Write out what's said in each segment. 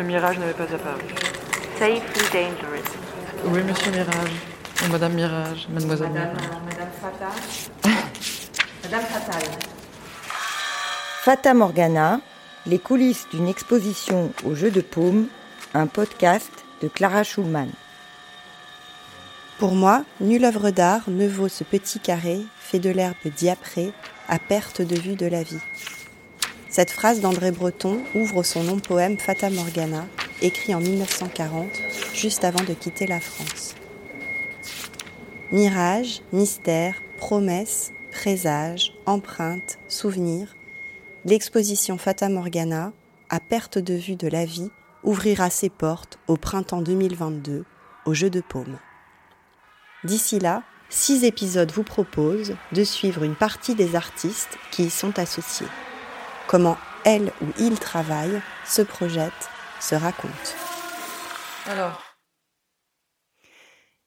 Le mirage n'avait pas apparu. Safely dangerous. Oui, monsieur Mirage. Madame Mirage, mademoiselle Madame, Mirage. Madame Fata. Madame Fatal. Fata Morgana, les coulisses d'une exposition au jeu de paume, un podcast de Clara Schulman. Pour moi, nulle œuvre d'art ne vaut ce petit carré fait de l'herbe diaprée à perte de vue de la vie. Cette phrase d'André Breton ouvre son long poème Fata Morgana, écrit en 1940, juste avant de quitter la France. Mirage, mystère, promesse, présage, empreinte, souvenir, l'exposition Fata Morgana, à perte de vue de la vie, ouvrira ses portes au printemps 2022 au Jeu de Paume. D'ici là, six épisodes vous proposent de suivre une partie des artistes qui y sont associés. Comment elle ou il travaillent, se projettent, se racontent. Alors,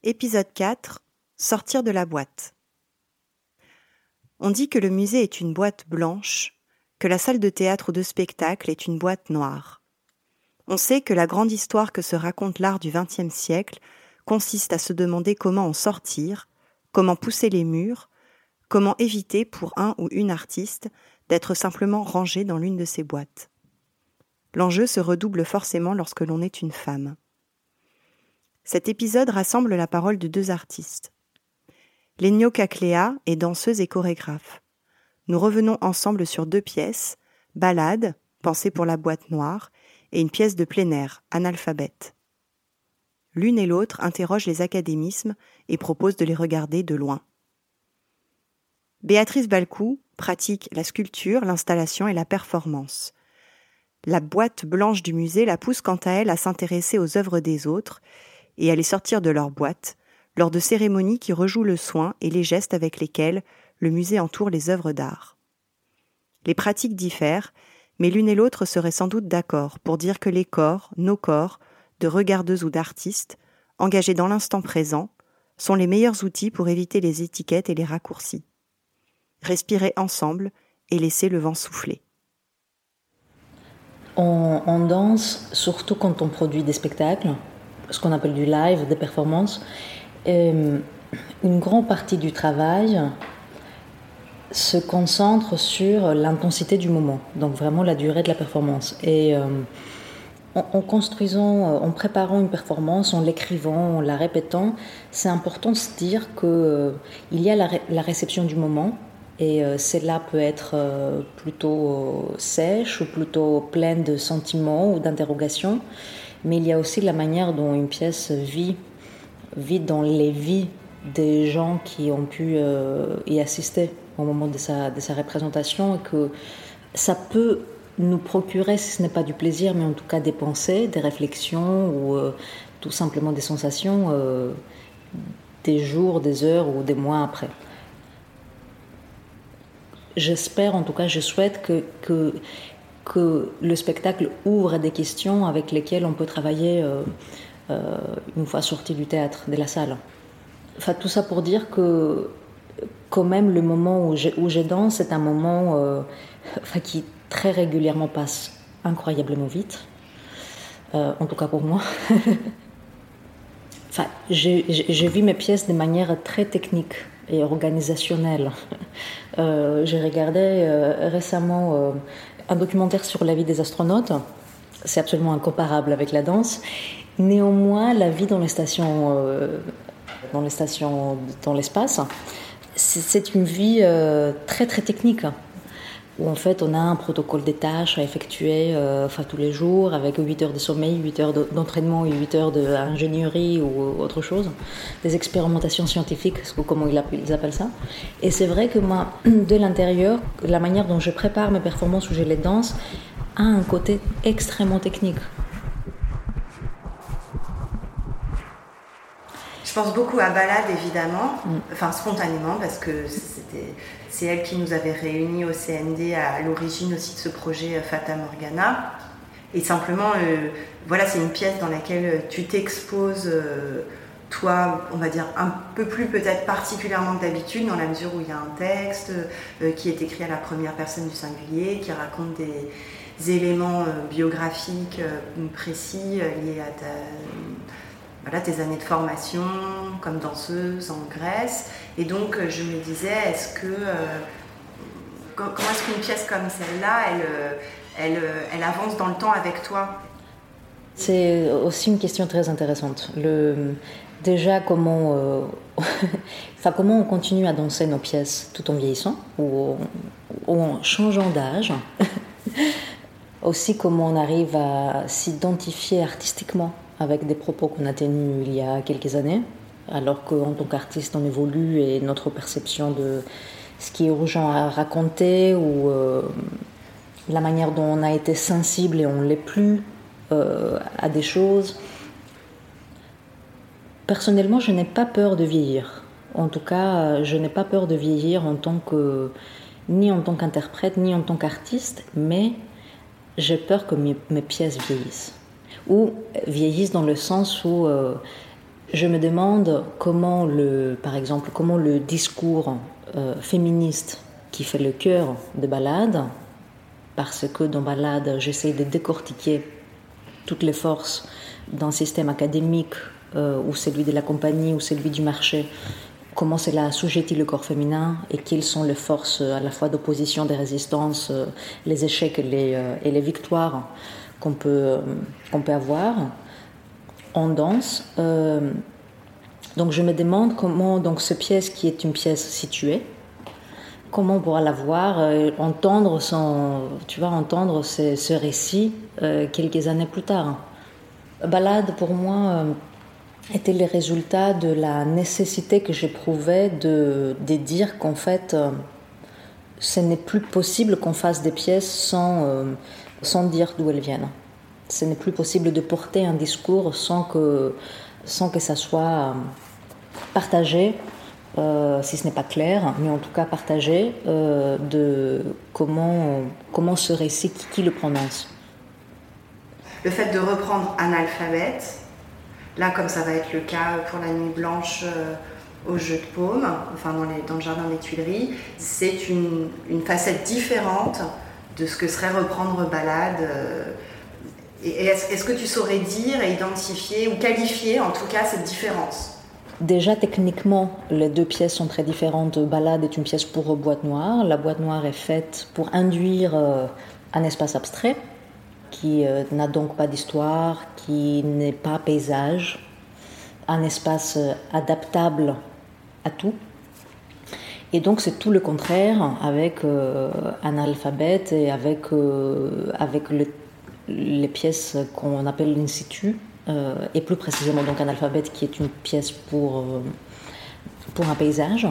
Épisode 4 Sortir de la boîte. On dit que le musée est une boîte blanche, que la salle de théâtre ou de spectacle est une boîte noire. On sait que la grande histoire que se raconte l'art du XXe siècle consiste à se demander comment en sortir, comment pousser les murs, comment éviter pour un ou une artiste d'être simplement rangé dans l'une de ces boîtes. L'enjeu se redouble forcément lorsque l'on est une femme. Cet épisode rassemble la parole de deux artistes. Lenio est danseuse et chorégraphe. Nous revenons ensemble sur deux pièces, Ballade, pensée pour la boîte noire, et une pièce de plein air, Analphabète. L'une et l'autre interrogent les académismes et proposent de les regarder de loin. Béatrice Balcou pratique la sculpture, l'installation et la performance. La boîte blanche du musée la pousse quant à elle à s'intéresser aux œuvres des autres et à les sortir de leur boîte, lors de cérémonies qui rejouent le soin et les gestes avec lesquels le musée entoure les œuvres d'art. Les pratiques diffèrent, mais l'une et l'autre seraient sans doute d'accord pour dire que les corps, nos corps, de regardeuses ou d'artistes, engagés dans l'instant présent, sont les meilleurs outils pour éviter les étiquettes et les raccourcis. Respirer ensemble et laisser le vent souffler. On, danse surtout quand on produit des spectacles, ce qu'on appelle du live, des performances. Et une grande partie du travail se concentre sur l'intensité du moment, donc vraiment la durée de la performance. Et euh, en, construisant, en préparant une performance, en l'écrivant, en la répétant, c'est important de se dire qu'il euh, y a la, réception du moment, et euh, celle-là peut être euh, plutôt sèche ou plutôt pleine de sentiments ou d'interrogations, mais il y a aussi la manière dont une pièce vit, vit dans les vies des gens qui ont pu euh, y assister au moment de sa, représentation et que ça peut nous procurer, si ce n'est pas du plaisir, mais en tout cas des pensées, des réflexions ou euh, tout simplement des sensations euh, des jours, des heures ou des mois après. J'espère, en tout cas, je souhaite que, que, que, le spectacle ouvre des questions avec lesquelles on peut travailler une fois sorti du théâtre, de la salle. Enfin, tout ça pour dire que quand même le moment où je, où je danse c'est un moment euh, qui très régulièrement passe incroyablement vite, euh, en tout cas pour moi. enfin, j'ai vu mes pièces de manière très technique et organisationnelle. Euh, j'ai regardé euh, récemment un documentaire sur la vie des astronautes. C'est absolument incomparable avec la danse. Néanmoins, la vie dans les stations dans les stations dans l'espace. C'est une vie euh, très très technique où en fait on a un protocole des tâches à effectuer euh, enfin, tous les jours avec 8 heures de sommeil, 8 heures d'entraînement et 8 heures d'ingénierie ou autre chose, des expérimentations scientifiques, comment ils appellent ça. Et c'est vrai que moi, de l'intérieur, la manière dont je prépare mes performances où je les danse a un côté extrêmement technique. Je pense beaucoup à Balade, évidemment, mm. enfin spontanément, parce que c'est elle qui nous avait réunis au CND à, l'origine aussi de ce projet Fata Morgana. Et simplement, euh, voilà, c'est une pièce dans laquelle tu t'exposes, euh, toi, on va dire, un peu plus peut-être particulièrement que d'habitude, dans la mesure où il y a un texte euh, qui est écrit à la première personne du singulier, qui raconte des, éléments biographiques précis liés à ta, voilà, tes années de formation comme danseuse en Grèce. Et donc, je me disais, est-ce que. comment est-ce qu'une pièce comme celle-là, elle, elle, elle avance dans le temps avec toi? C'est aussi une question très intéressante. Le, déjà, comment, euh, comment on continue à danser nos pièces tout en vieillissant ou, en changeant d'âge? Aussi, comment on arrive à s'identifier artistiquement? Avec des propos qu'on a tenus il y a quelques années, alors qu'en tant qu'artiste, on évolue et notre perception de ce qui est urgent à raconter ou euh, la manière dont on a été sensible et on l'est plus euh, à des choses. Personnellement, je n'ai pas peur de vieillir. En tout cas, je n'ai pas peur de vieillir en tant que ni en tant qu'interprète ni en tant qu'artiste, mais j'ai peur que mes, pièces vieillissent ou vieillissent dans le sens où euh, je me demande comment le, par exemple, comment le discours euh, féministe qui fait le cœur de Ballade, parce que dans Ballade, j'essaie de décortiquer toutes les forces d'un système académique euh, ou celui de la compagnie ou celui du marché, comment cela assujettit le corps féminin et quelles sont les forces à la fois d'opposition, des résistances, les échecs les, et les victoires qu'on peut, qu'on peut avoir en danse. donc je me demande comment donc cette pièce qui est une pièce située, comment on pourra la voir, entendre son, tu vas entendre ce, récit euh, quelques années plus tard. Balade, pour moi, euh, était le résultat de la nécessité que j'éprouvais de, de dire qu'en fait, euh, ce n'est plus possible qu'on fasse des pièces sans, sans dire d'où elles viennent. Ce n'est plus possible de porter un discours sans que, sans que ça soit partagé, si ce n'est pas clair, mais en tout cas partagé, de comment, comment ce récit, qui, qui le prononce le fait de reprendre un alphabet, là comme ça va être le cas pour la nuit blanche euh, au jeu de paume, enfin dans, le jardin des Tuileries, c'est une, facette différente de ce que serait reprendre balade. Euh, est-ce que tu saurais dire et identifier ou qualifier en tout cas cette différence? Déjà techniquement, les deux pièces sont très différentes. Balade est une pièce pour boîte noire. La boîte noire est faite pour induire euh, un espace abstrait qui euh, n'a donc pas d'histoire, qui n'est pas paysage, un espace adaptable à tout. Et donc c'est tout le contraire avec euh, un alphabet et avec, avec les pièces qu'on appelle l'insitu, et plus précisément donc un alphabet qui est une pièce pour, pour un paysage.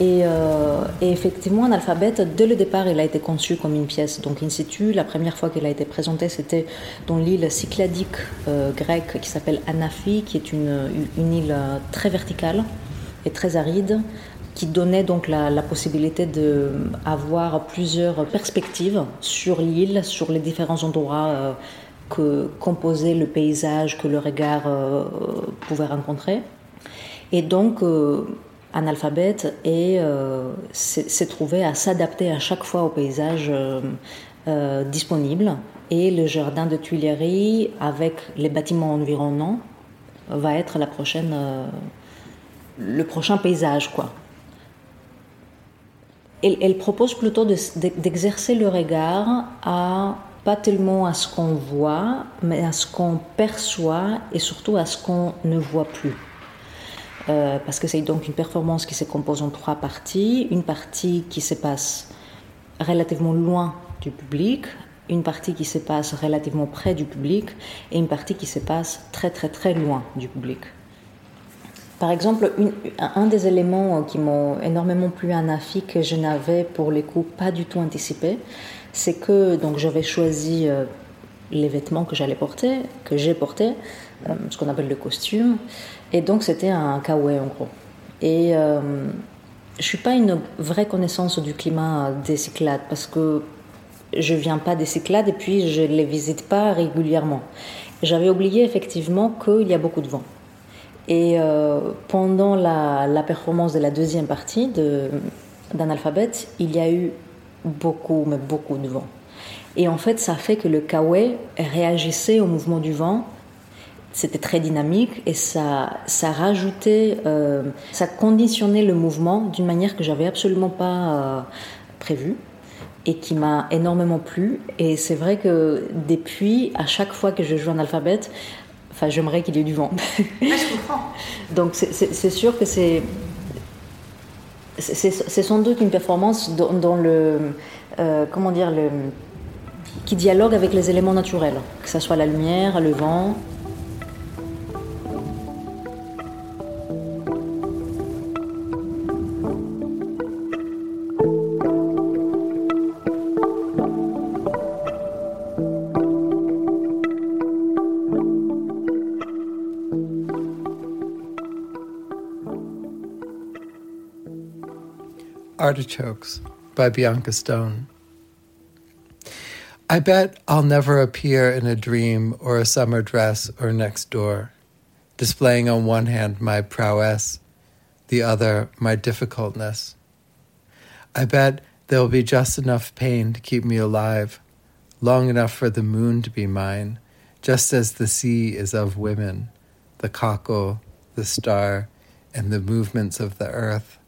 Euh, et, effectivement, un alphabet, dès le départ, il a été conçu comme une pièce. Donc, in situ, la première fois qu'il a été présenté, c'était dans l'île cycladique euh, grecque qui s'appelle Anafi, qui est une, une, île très verticale et très aride, qui donnait donc la, possibilité d'avoir plusieurs perspectives sur l'île, sur les différents endroits euh, que composait le paysage que le regard pouvait rencontrer. Et donc, analphabète et euh, s'est trouvé à s'adapter à chaque fois au paysage euh, euh, disponible. Et le jardin de Tuileries, avec les bâtiments environnants, va être la prochaine, le prochain paysage. Quoi. Elle, propose plutôt d'exercer le regard à pas tellement à ce qu'on voit, mais à ce qu'on perçoit et surtout à ce qu'on ne voit plus. Euh, parce que c'est donc une performance qui se compose en trois parties. Une partie qui se passe relativement loin du public, une partie qui se passe relativement près du public et une partie qui se passe très très très loin du public. Par exemple, un des éléments qui m'ont énormément plu à Nafi que je n'avais pour les coups pas du tout anticipé, c'est que donc j'avais choisi euh, les vêtements que j'allais porter, que j'ai porté, euh, ce qu'on appelle le costume, et donc c'était un kawaii en gros. Et euh, je suis pas une vraie connaissance du climat des Cyclades parce que je viens pas des Cyclades et puis je les visite pas régulièrement. J'avais oublié effectivement qu'il y a beaucoup de vent. Et euh, pendant la, performance de la deuxième partie d'un alphabet, il y a eu beaucoup, mais beaucoup de vent. Et en fait, ça fait que le kawaii réagissait au mouvement du vent. C'était très dynamique et ça, ça rajoutait, euh, ça conditionnait le mouvement d'une manière que j'avais absolument pas euh, prévue et qui m'a énormément plu. Et c'est vrai que depuis, à chaque fois que je joue un alphabet, enfin, j'aimerais qu'il y ait du vent. Ah, je comprends. Donc c'est sûr que c'est c'est sans doute une performance dans, le euh, comment dire le qui dialogue avec les éléments naturels, que ce soit la lumière, le vent. Artichokes by Bianca Stone. I bet I'll never appear in a dream or a summer dress or next door, displaying on one hand my prowess, the other my difficultness. I bet there'll be just enough pain to keep me alive, long enough for the moon to be mine, just as the sea is of women, the cockle, the star, and the movements of the earth,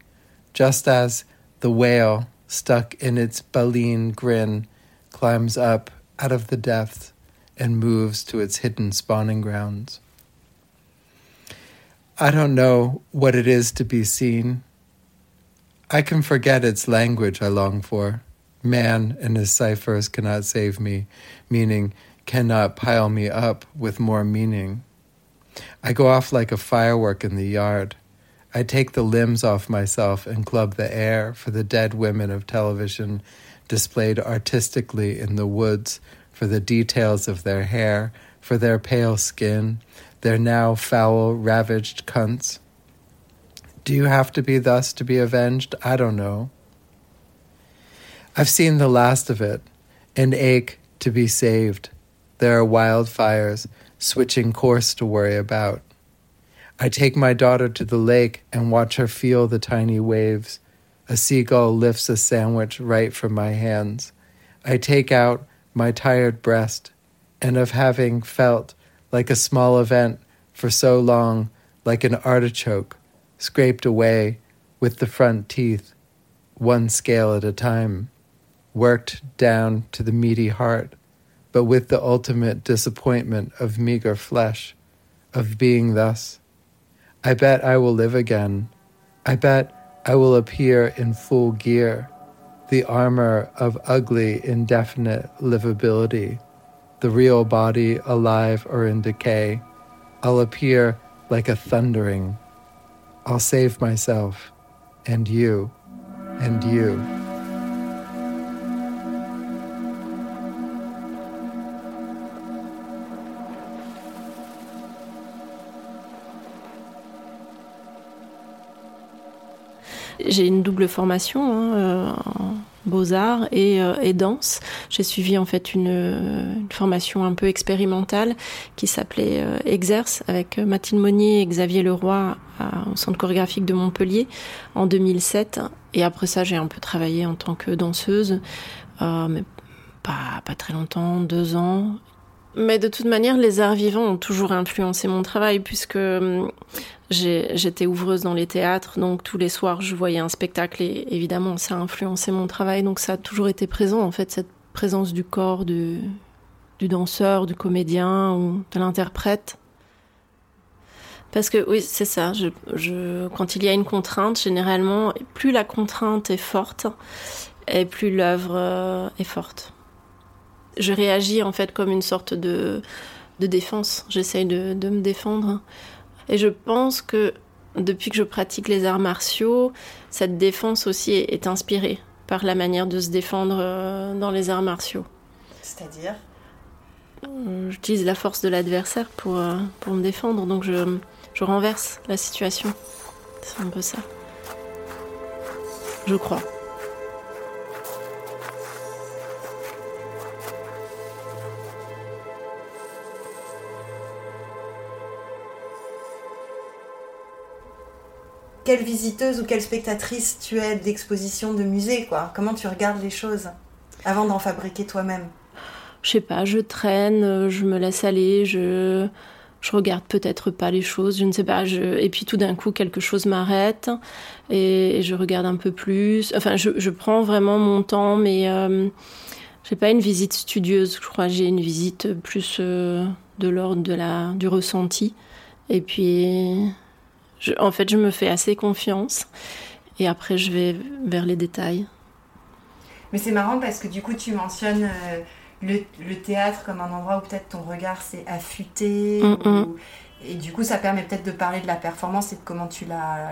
just as the whale, stuck in its baleen grin, climbs up out of the depths and moves to its hidden spawning grounds. I don't know what it is to be seen. I can forget its language I long for. Man and his ciphers cannot save me, meaning cannot pile me up with more meaning. I go off like a firework in the yard. I take the limbs off myself and club the air for the dead women of television displayed artistically in the woods for the details of their hair, for their pale skin, their now foul, ravaged cunts. Do you have to be thus to be avenged? I don't know. I've seen the last of it, and ache to be saved. There are wildfires, switching course to worry about. I take my daughter to the lake and watch her feel the tiny waves, a seagull lifts a sandwich right from my hands. I take out my tired breast, and of having felt like a small event for so long, like an artichoke, scraped away with the front teeth, one scale at a time, worked down to the meaty heart, but with the ultimate disappointment of meager flesh, of being thus. I bet I will live again. I bet I will appear in full gear, the armor of ugly, indefinite livability, the real body alive or in decay. I'll appear like a thundering. I'll save myself, and you, and you. J'ai une double formation hein, euh, en beaux-arts et, euh, et, danse. J'ai suivi en fait une, formation un peu expérimentale qui s'appelait euh, Exerce avec Mathilde Monnier et Xavier Leroy au Centre chorégraphique de Montpellier en 2007. Et après ça, j'ai un peu travaillé en tant que danseuse, mais pas, pas très longtemps, deux ans. Mais de toute manière, les arts vivants ont toujours influencé mon travail puisque hum, j'étais ouvreuse dans les théâtres, donc tous les soirs je voyais un spectacle et évidemment ça a influencé mon travail. Donc ça a toujours été présent en fait, cette présence du corps, du, danseur, du comédien ou de l'interprète. Parce que oui, c'est ça. Quand il y a une contrainte, généralement, plus la contrainte est forte, et plus l'œuvre euh, est forte je réagis en fait comme une sorte de, de défense. J'essaye de, de, me défendre. Et je pense que depuis que je pratique les arts martiaux, cette défense aussi est, est inspirée par la manière de se défendre euh, dans les arts martiaux. C'est-à-dire? Euh, J'utilise la force de l'adversaire pour, euh, pour me défendre, donc je, je renverse la situation. C'est un peu ça. Je crois. Quelle visiteuse ou quelle spectatrice tu es d'exposition de musée, quoi Comment tu regardes les choses Avant d'en fabriquer toi-même? Je sais pas, je traîne, je me laisse aller, je je regarde peut-être pas les choses, je ne sais pas. Et puis tout d'un coup, quelque chose m'arrête et je regarde un peu plus. Enfin, je, je prends vraiment mon temps, mais euh, j'ai pas une visite studieuse. Je crois j'ai une visite plus euh, de l'ordre de la du ressenti. Et puis, je, en fait, je me fais assez confiance et après, je vais vers les détails. Mais c'est marrant parce que du coup, tu mentionnes. Euh, le, théâtre comme un endroit où peut-être ton regard s'est affûté. Mm, mm. et du coup, ça permet peut-être de parler de la performance et de comment tu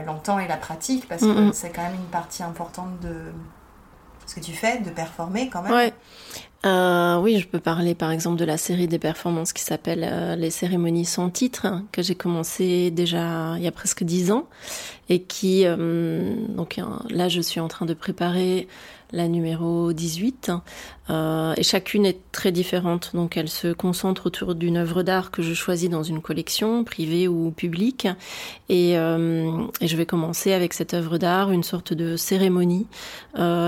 l'entends et la pratiques, parce que Mm, c'est quand même une partie importante de ce que tu fais, de performer quand même. Ouais. Euh, oui, je peux parler par exemple de la série des performances qui s'appelle euh, Les cérémonies sans titre, que j'ai commencé déjà il y a presque dix ans, et qui, euh, donc là, je suis en train de préparer la numéro 18. Euh, et chacune est très différente, donc elle se concentre autour d'une œuvre d'art que je choisis dans une collection, privée ou publique. Et, euh, je vais commencer avec cette œuvre d'art, une sorte de cérémonie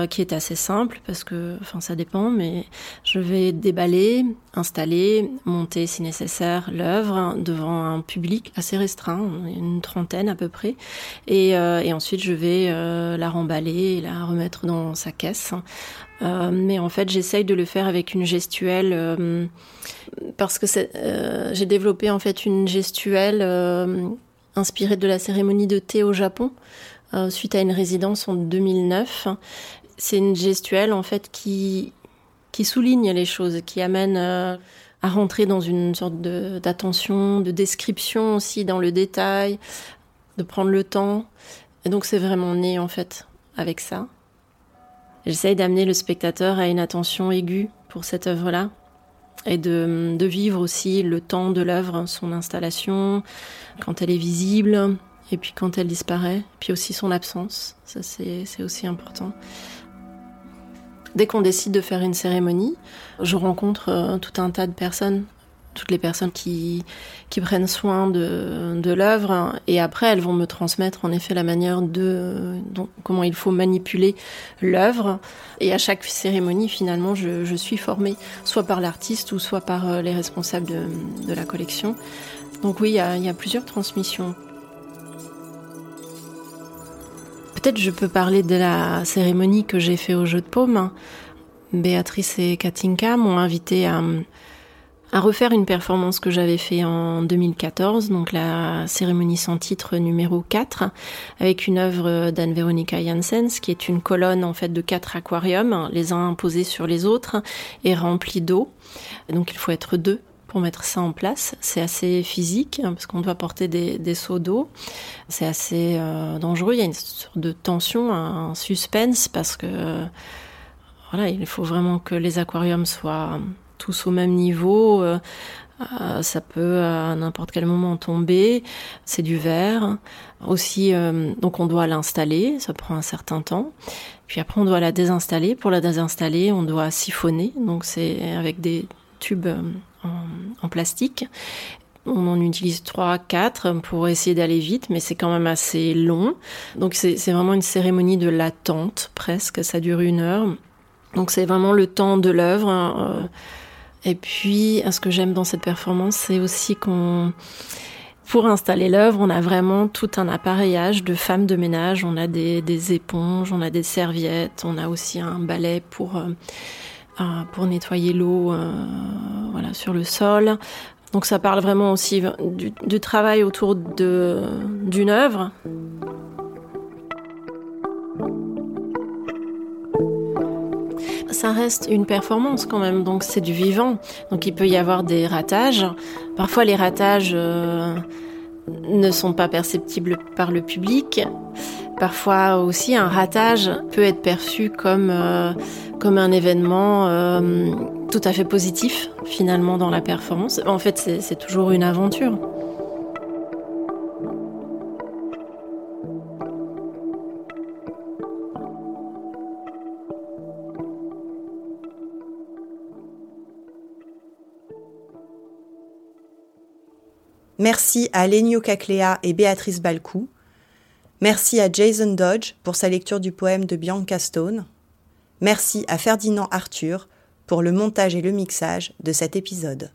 qui est assez simple, parce que, enfin ça dépend, mais je vais déballer, installer, monter si nécessaire l'œuvre devant un public assez restreint, une trentaine à peu près. Euh, et ensuite je vais euh, la remballer et la remettre dans sa caisse. Euh, mais en fait, j'essaye de le faire avec une gestuelle parce que j'ai développé en fait une gestuelle inspirée de la cérémonie de thé au Japon suite à une résidence en 2009. C'est une gestuelle en fait qui qui souligne les choses, qui amène à rentrer dans une sorte d'attention, de description aussi dans le détail, de prendre le temps. Et donc c'est vraiment né en fait avec ça. J'essaye d'amener le spectateur à une attention aiguë pour cette œuvre-là et de, de, vivre aussi le temps de l'œuvre, son installation, quand elle est visible et puis quand elle disparaît, puis aussi son absence. Ça, c'est aussi important. Dès qu'on décide de faire une cérémonie, je rencontre euh, tout un tas de personnes toutes les personnes qui, qui prennent soin de, de l'œuvre. Et après elles vont me transmettre en effet la manière de comment il faut manipuler l'œuvre. Et à chaque cérémonie finalement je, je suis formée soit par l'artiste ou soit par les responsables de, de la collection. Donc oui il y a, il y a plusieurs transmissions. Peut-être je peux parler de la cérémonie que j'ai fait au jeu de paume. Béatrice et Katinka m'ont invité à à refaire une performance que j'avais fait en 2014, donc la cérémonie sans titre numéro 4, avec une œuvre d'Anne-Veronica Janssens, qui est une colonne en fait de quatre aquariums, les uns posés sur les autres et remplis d'eau. Donc il faut être deux pour mettre ça en place. C'est assez physique parce qu'on doit porter des, des seaux d'eau. C'est assez euh, dangereux. Il y a une sorte de tension, un suspense parce que euh, voilà, il faut vraiment que les aquariums soient tous au même niveau. Euh, ça peut à n'importe quel moment tomber. C'est du verre. Aussi, euh, donc on doit l'installer. Ça prend un certain temps. Puis après, on doit la désinstaller. Pour la désinstaller, on doit siphonner. Donc c'est avec des tubes en, plastique. On en utilise trois, quatre pour essayer d'aller vite, mais c'est quand même assez long. Donc c'est vraiment une cérémonie de l'attente, presque. Ça dure une heure. Donc c'est vraiment le temps de l'œuvre. Euh, et puis, ce que j'aime dans cette performance, c'est aussi qu'on, pour installer l'œuvre, on a vraiment tout un appareillage de femmes de ménage. On a des, des éponges, on a des serviettes, on a aussi un balai pour, euh, pour nettoyer l'eau euh, voilà, sur le sol. Donc ça parle vraiment aussi du, du travail autour d'une œuvre. Ça reste une performance quand même, donc c'est du vivant. Donc il peut y avoir des ratages. Parfois les ratages euh, ne sont pas perceptibles par le public. Parfois aussi un ratage peut être perçu comme, euh, comme un événement euh, tout à fait positif finalement dans la performance. En fait c'est toujours une aventure. Merci à Lenio Caclea et Béatrice Balcou. Merci à Jason Dodge pour sa lecture du poème de Bianca Stone. Merci à Ferdinand Arthur pour le montage et le mixage de cet épisode.